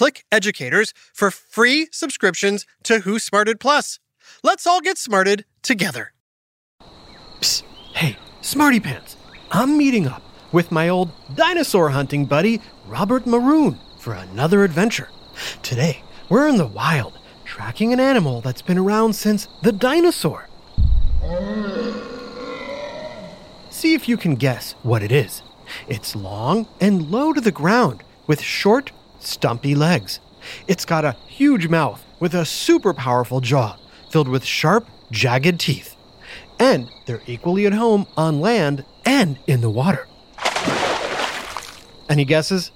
Click Educators for free subscriptions to Who Smarted Plus. Let's all get smarted together. Psst, hey, Smarty Pants, I'm meeting up with my old dinosaur hunting buddy, Robert Maroon, for another adventure. Today, we're in the wild, tracking an animal that's been around since the dinosaur. See if you can guess what it is. It's long and low to the ground, with short, stumpy legs. It's got a huge mouth with a super powerful jaw filled with sharp, jagged teeth. And they're equally at home on land and in the water. Any guesses?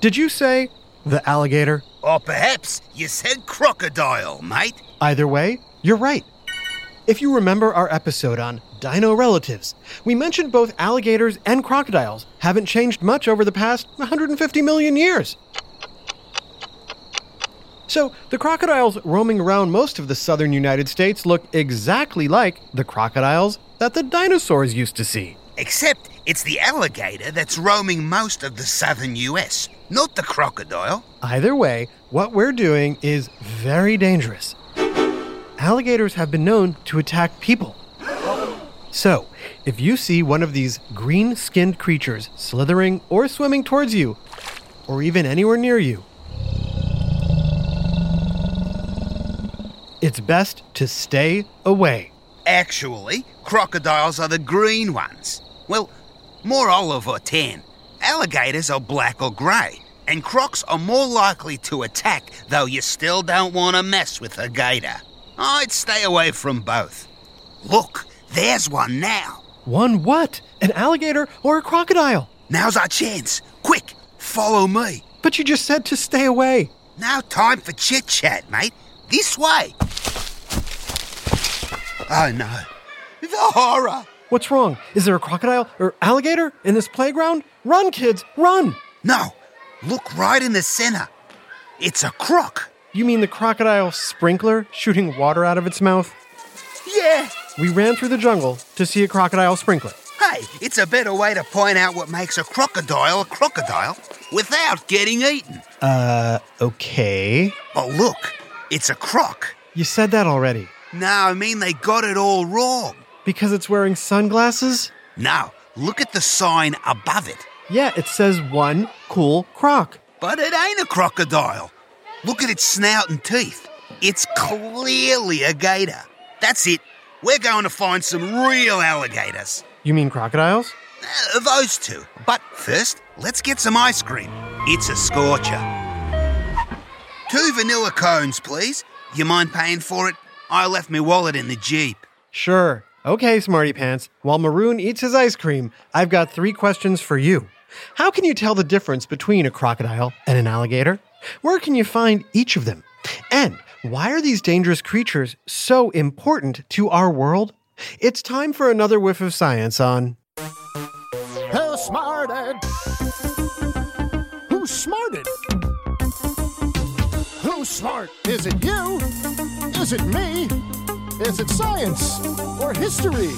Did you say the alligator? Or perhaps you said crocodile, mate. Either way, you're right. If you remember our episode on dino relatives, we mentioned both alligators and crocodiles haven't changed much over the past 150 million years. So, the crocodiles roaming around most of the southern United States look exactly like the crocodiles that the dinosaurs used to see. Except it's the alligator that's roaming most of the southern US, not the crocodile. Either way, what we're doing is very dangerous. Alligators have been known to attack people. So, if you see one of these green skinned creatures slithering or swimming towards you, or even anywhere near you, it's best to stay away. Actually, crocodiles are the green ones. Well, more olive or tan. Alligators are black or grey. And crocs are more likely to attack, though you still don't want to mess with a gator. I'd stay away from both. Look, there's one now. One what? An alligator or a crocodile? Now's our chance. Quick, follow me. But you just said to stay away. Now time for chit chat, mate. This way. Oh no. The horror! What's wrong? Is there a crocodile or alligator in this playground? Run, kids, run! No, look right in the center. It's a croc. You mean the crocodile sprinkler shooting water out of its mouth? Yeah. We ran through the jungle to see a crocodile sprinkler. Hey, it's a better way to point out what makes a crocodile a crocodile without getting eaten. Uh, okay. Oh, look, it's a croc. You said that already. No, I mean they got it all wrong. Because it's wearing sunglasses? No, look at the sign above it. Yeah, it says one cool croc. But it ain't a crocodile. Look at its snout and teeth. It's clearly a gator. That's it. We're going to find some real alligators. You mean crocodiles? Uh, those two. But first, let's get some ice cream. It's a scorcher. Two vanilla cones, please. You mind paying for it? I left my wallet in the Jeep. Sure. Okay, Smarty Pants. While Maroon eats his ice cream, I've got three questions for you. How can you tell the difference between a crocodile and an alligator? Where can you find each of them? And why are these dangerous creatures so important to our world? It's time for another whiff of science on Who smarted? Who smarted? Who's smart? Is it you? Is it me? Is it science or history?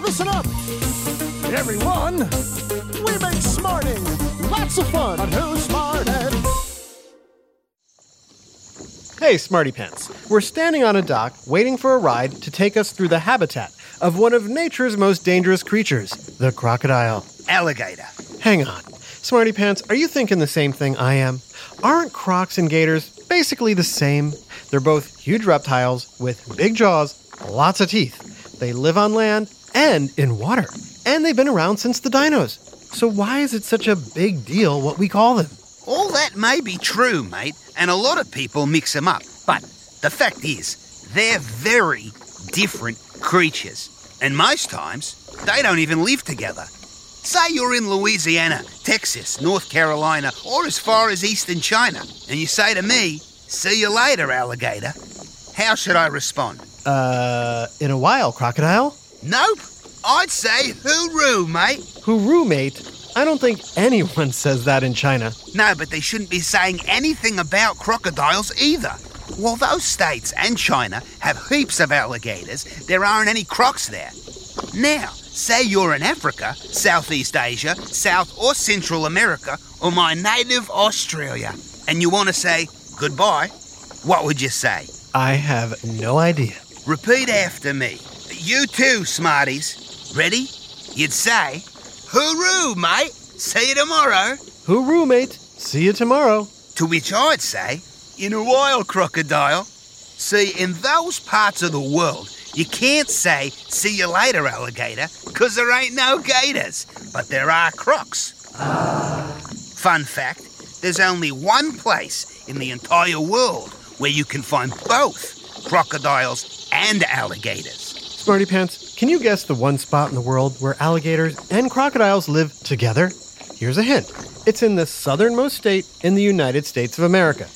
Listen up, everyone. We make smarting lots of fun on Who Smarted. Hey, Smarty Pants. We're standing on a dock waiting for a ride to take us through the habitat of one of nature's most dangerous creatures, the crocodile. Alligator. Hang on. Smarty Pants, are you thinking the same thing I am? Aren't crocs and gators basically the same? They're both huge reptiles with big jaws, lots of teeth. They live on land and in water, and they've been around since the dinos. So, why is it such a big deal what we call them? All that may be true, mate, and a lot of people mix them up. But the fact is, they're very different creatures. And most times, they don't even live together. Say you're in Louisiana, Texas, North Carolina, or as far as eastern China, and you say to me, See you later, alligator. How should I respond? Uh, in a while, crocodile? Nope. I'd say hooroo, mate. Hooroo, mate? I don't think anyone says that in China. No, but they shouldn't be saying anything about crocodiles either. While those states and China have heaps of alligators, there aren't any crocs there. Now, say you're in Africa, Southeast Asia, South or Central America, or my native Australia, and you want to say goodbye, what would you say? I have no idea. Repeat after me. You too, smarties. Ready? You'd say, Hooroo, mate. See you tomorrow. Hooroo, mate. See you tomorrow. To which I'd say, In a while, crocodile. See, in those parts of the world, you can't say, See you later, alligator, because there ain't no gators, but there are crocs. Fun fact there's only one place in the entire world where you can find both crocodiles and alligators. Smarty Pants, can you guess the one spot in the world where alligators and crocodiles live together? Here's a hint it's in the southernmost state in the United States of America.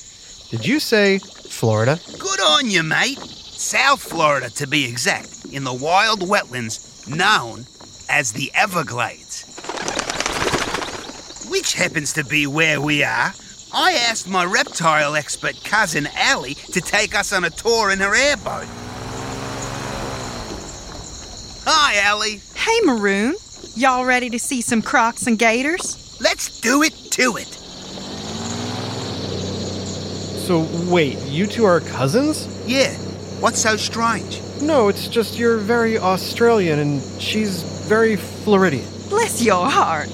Did you say Florida? Good on you, mate. South Florida, to be exact, in the wild wetlands known as the Everglades. Which happens to be where we are. I asked my reptile expert cousin Allie to take us on a tour in her airboat. Hi, Allie. Hey, Maroon. Y'all ready to see some crocs and gators? Let's do it to it. So, wait, you two are cousins? Yeah, what's so strange? No, it's just you're very Australian and she's very Floridian. Bless your heart.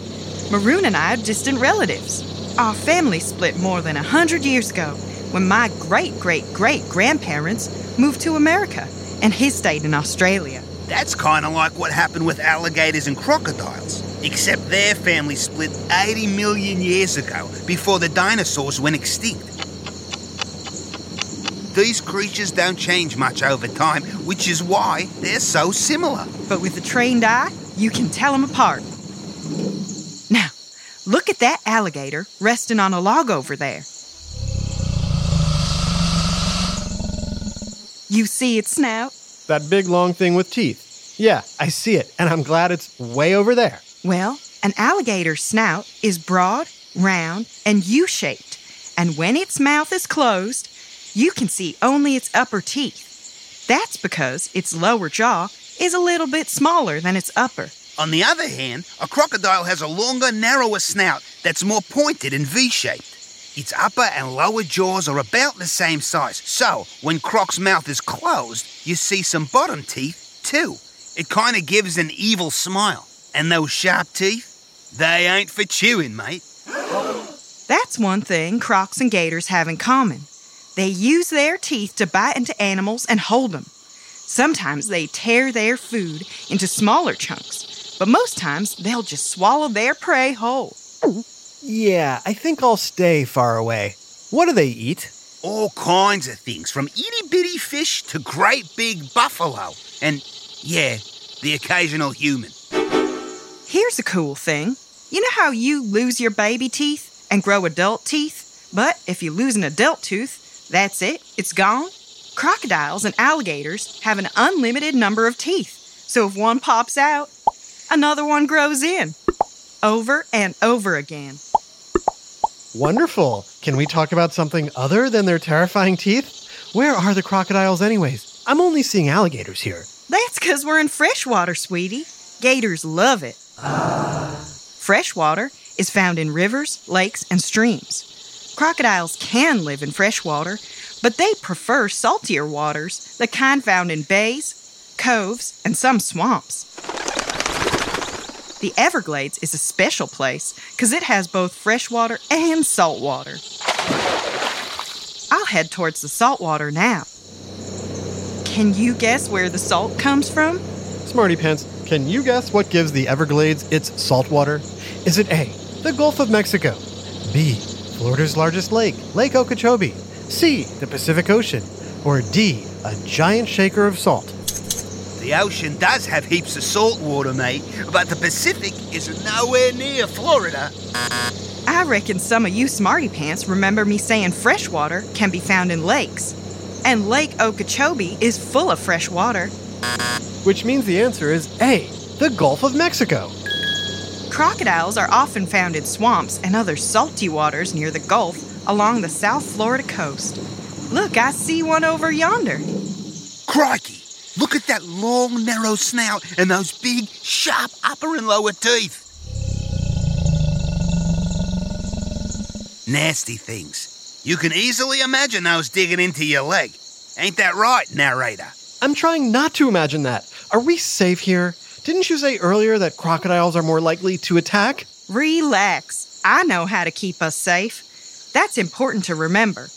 Maroon and I are distant relatives. Our family split more than a hundred years ago when my great great great grandparents moved to America and he stayed in Australia. That's kind of like what happened with alligators and crocodiles, except their family split 80 million years ago before the dinosaurs went extinct. These creatures don't change much over time, which is why they're so similar. But with a trained eye, you can tell them apart. Now, look at that alligator resting on a log over there. You see its snout? That big long thing with teeth. Yeah, I see it, and I'm glad it's way over there. Well, an alligator's snout is broad, round, and U shaped, and when its mouth is closed, you can see only its upper teeth. That's because its lower jaw is a little bit smaller than its upper. On the other hand, a crocodile has a longer, narrower snout that's more pointed and V shaped. Its upper and lower jaws are about the same size, so when Croc's mouth is closed, you see some bottom teeth too. It kind of gives an evil smile. And those sharp teeth, they ain't for chewing, mate. That's one thing crocs and gators have in common. They use their teeth to bite into animals and hold them. Sometimes they tear their food into smaller chunks, but most times they'll just swallow their prey whole. Yeah, I think I'll stay far away. What do they eat? All kinds of things, from itty bitty fish to great big buffalo. And, yeah, the occasional human. Here's a cool thing. You know how you lose your baby teeth and grow adult teeth? But if you lose an adult tooth, that's it, it's gone. Crocodiles and alligators have an unlimited number of teeth. So if one pops out, another one grows in. Over and over again. Wonderful. Can we talk about something other than their terrifying teeth? Where are the crocodiles, anyways? I'm only seeing alligators here. That's because we're in freshwater, sweetie. Gators love it. Freshwater is found in rivers, lakes, and streams. Crocodiles can live in fresh water, but they prefer saltier waters, the kind found in bays, coves, and some swamps. The Everglades is a special place because it has both freshwater and saltwater. I'll head towards the saltwater now. Can you guess where the salt comes from? Smarty Pants, can you guess what gives the Everglades its salt water? Is it A, the Gulf of Mexico? B, Florida's largest lake, Lake Okeechobee? C, the Pacific Ocean? Or D, a giant shaker of salt? The ocean does have heaps of salt water, mate, but the Pacific is nowhere near Florida. I reckon some of you smarty pants remember me saying fresh water can be found in lakes. And Lake Okeechobee is full of fresh water. Which means the answer is A, the Gulf of Mexico. Crocodiles are often found in swamps and other salty waters near the Gulf along the South Florida coast. Look, I see one over yonder. Crikey! Look at that long, narrow snout and those big, sharp upper and lower teeth. Nasty things. You can easily imagine those digging into your leg. Ain't that right, narrator? I'm trying not to imagine that. Are we safe here? Didn't you say earlier that crocodiles are more likely to attack? Relax. I know how to keep us safe. That's important to remember.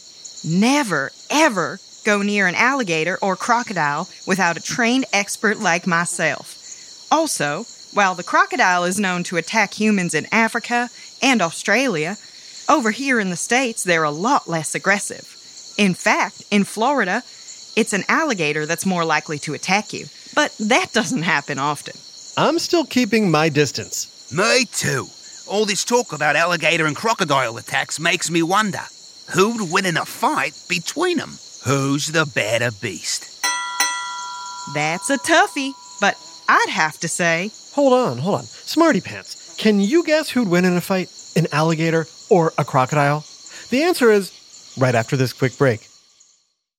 Never, ever go near an alligator or crocodile without a trained expert like myself. Also, while the crocodile is known to attack humans in Africa and Australia, over here in the States they're a lot less aggressive. In fact, in Florida, it's an alligator that's more likely to attack you. But that doesn't happen often. I'm still keeping my distance. Me too. All this talk about alligator and crocodile attacks makes me wonder who'd win in a fight between them? Who's the better beast? That's a toughie, but I'd have to say. Hold on, hold on. Smarty Pants, can you guess who'd win in a fight? An alligator or a crocodile? The answer is right after this quick break.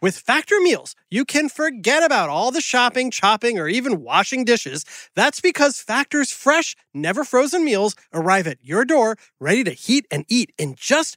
With Factor Meals, you can forget about all the shopping, chopping, or even washing dishes. That's because Factor's fresh, never frozen meals arrive at your door ready to heat and eat in just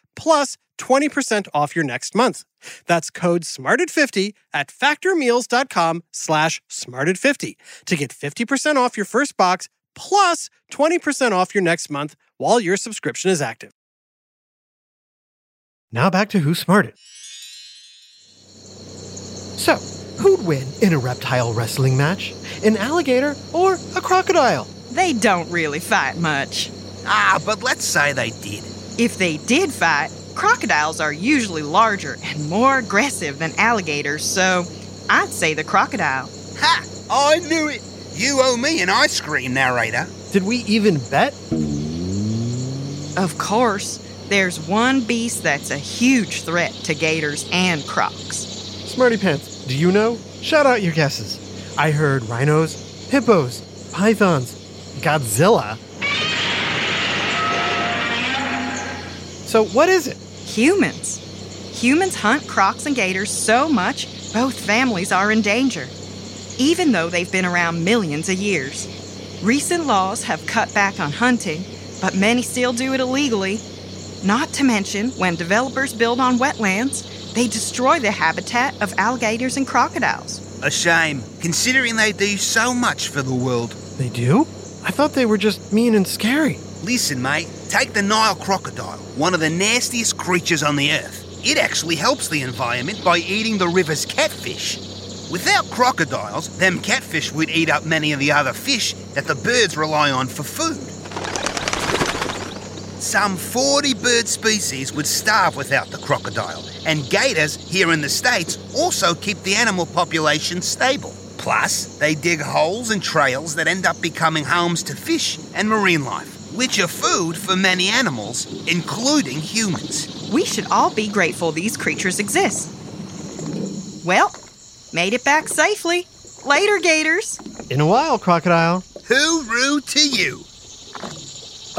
plus 20% off your next month. That's code SMARTED50 at factormeals.com slash SMARTED50 to get 50% off your first box plus 20% off your next month while your subscription is active. Now back to Who Smarted. So, who'd win in a reptile wrestling match? An alligator or a crocodile? They don't really fight much. Ah, but let's say they did. If they did fight, crocodiles are usually larger and more aggressive than alligators, so I'd say the crocodile. Ha! I knew it! You owe me an ice cream, narrator. Did we even bet? Of course, there's one beast that's a huge threat to gators and crocs. Smarty Pants, do you know? Shout out your guesses. I heard rhinos, hippos, pythons, Godzilla. So, what is it? Humans. Humans hunt crocs and gators so much, both families are in danger, even though they've been around millions of years. Recent laws have cut back on hunting, but many still do it illegally. Not to mention, when developers build on wetlands, they destroy the habitat of alligators and crocodiles. A shame, considering they do so much for the world. They do? I thought they were just mean and scary. Listen, mate, take the Nile crocodile, one of the nastiest creatures on the earth. It actually helps the environment by eating the river's catfish. Without crocodiles, them catfish would eat up many of the other fish that the birds rely on for food. Some 40 bird species would starve without the crocodile, and gators here in the States also keep the animal population stable. Plus, they dig holes and trails that end up becoming homes to fish and marine life, which are food for many animals, including humans. We should all be grateful these creatures exist. Well, made it back safely. Later, gators. In a while, crocodile. Hooroo to you!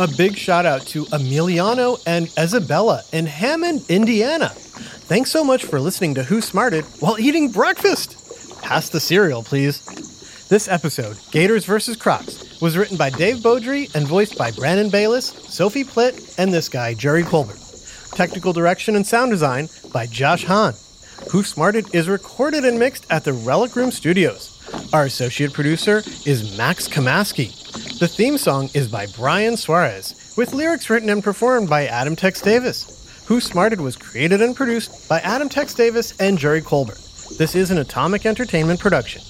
A big shout out to Emiliano and Isabella in Hammond, Indiana. Thanks so much for listening to Who Smarted while eating breakfast. Pass the cereal, please. This episode, Gators vs. Crocs, was written by Dave Beaudry and voiced by Brandon Bayless, Sophie Plitt, and this guy, Jerry Colbert. Technical direction and sound design by Josh Hahn. Who Smarted is recorded and mixed at the Relic Room Studios. Our associate producer is Max Kamaski. The theme song is by Brian Suarez, with lyrics written and performed by Adam Tex Davis. Who Smarted was created and produced by Adam Tex Davis and Jerry Colbert. This is an Atomic Entertainment production.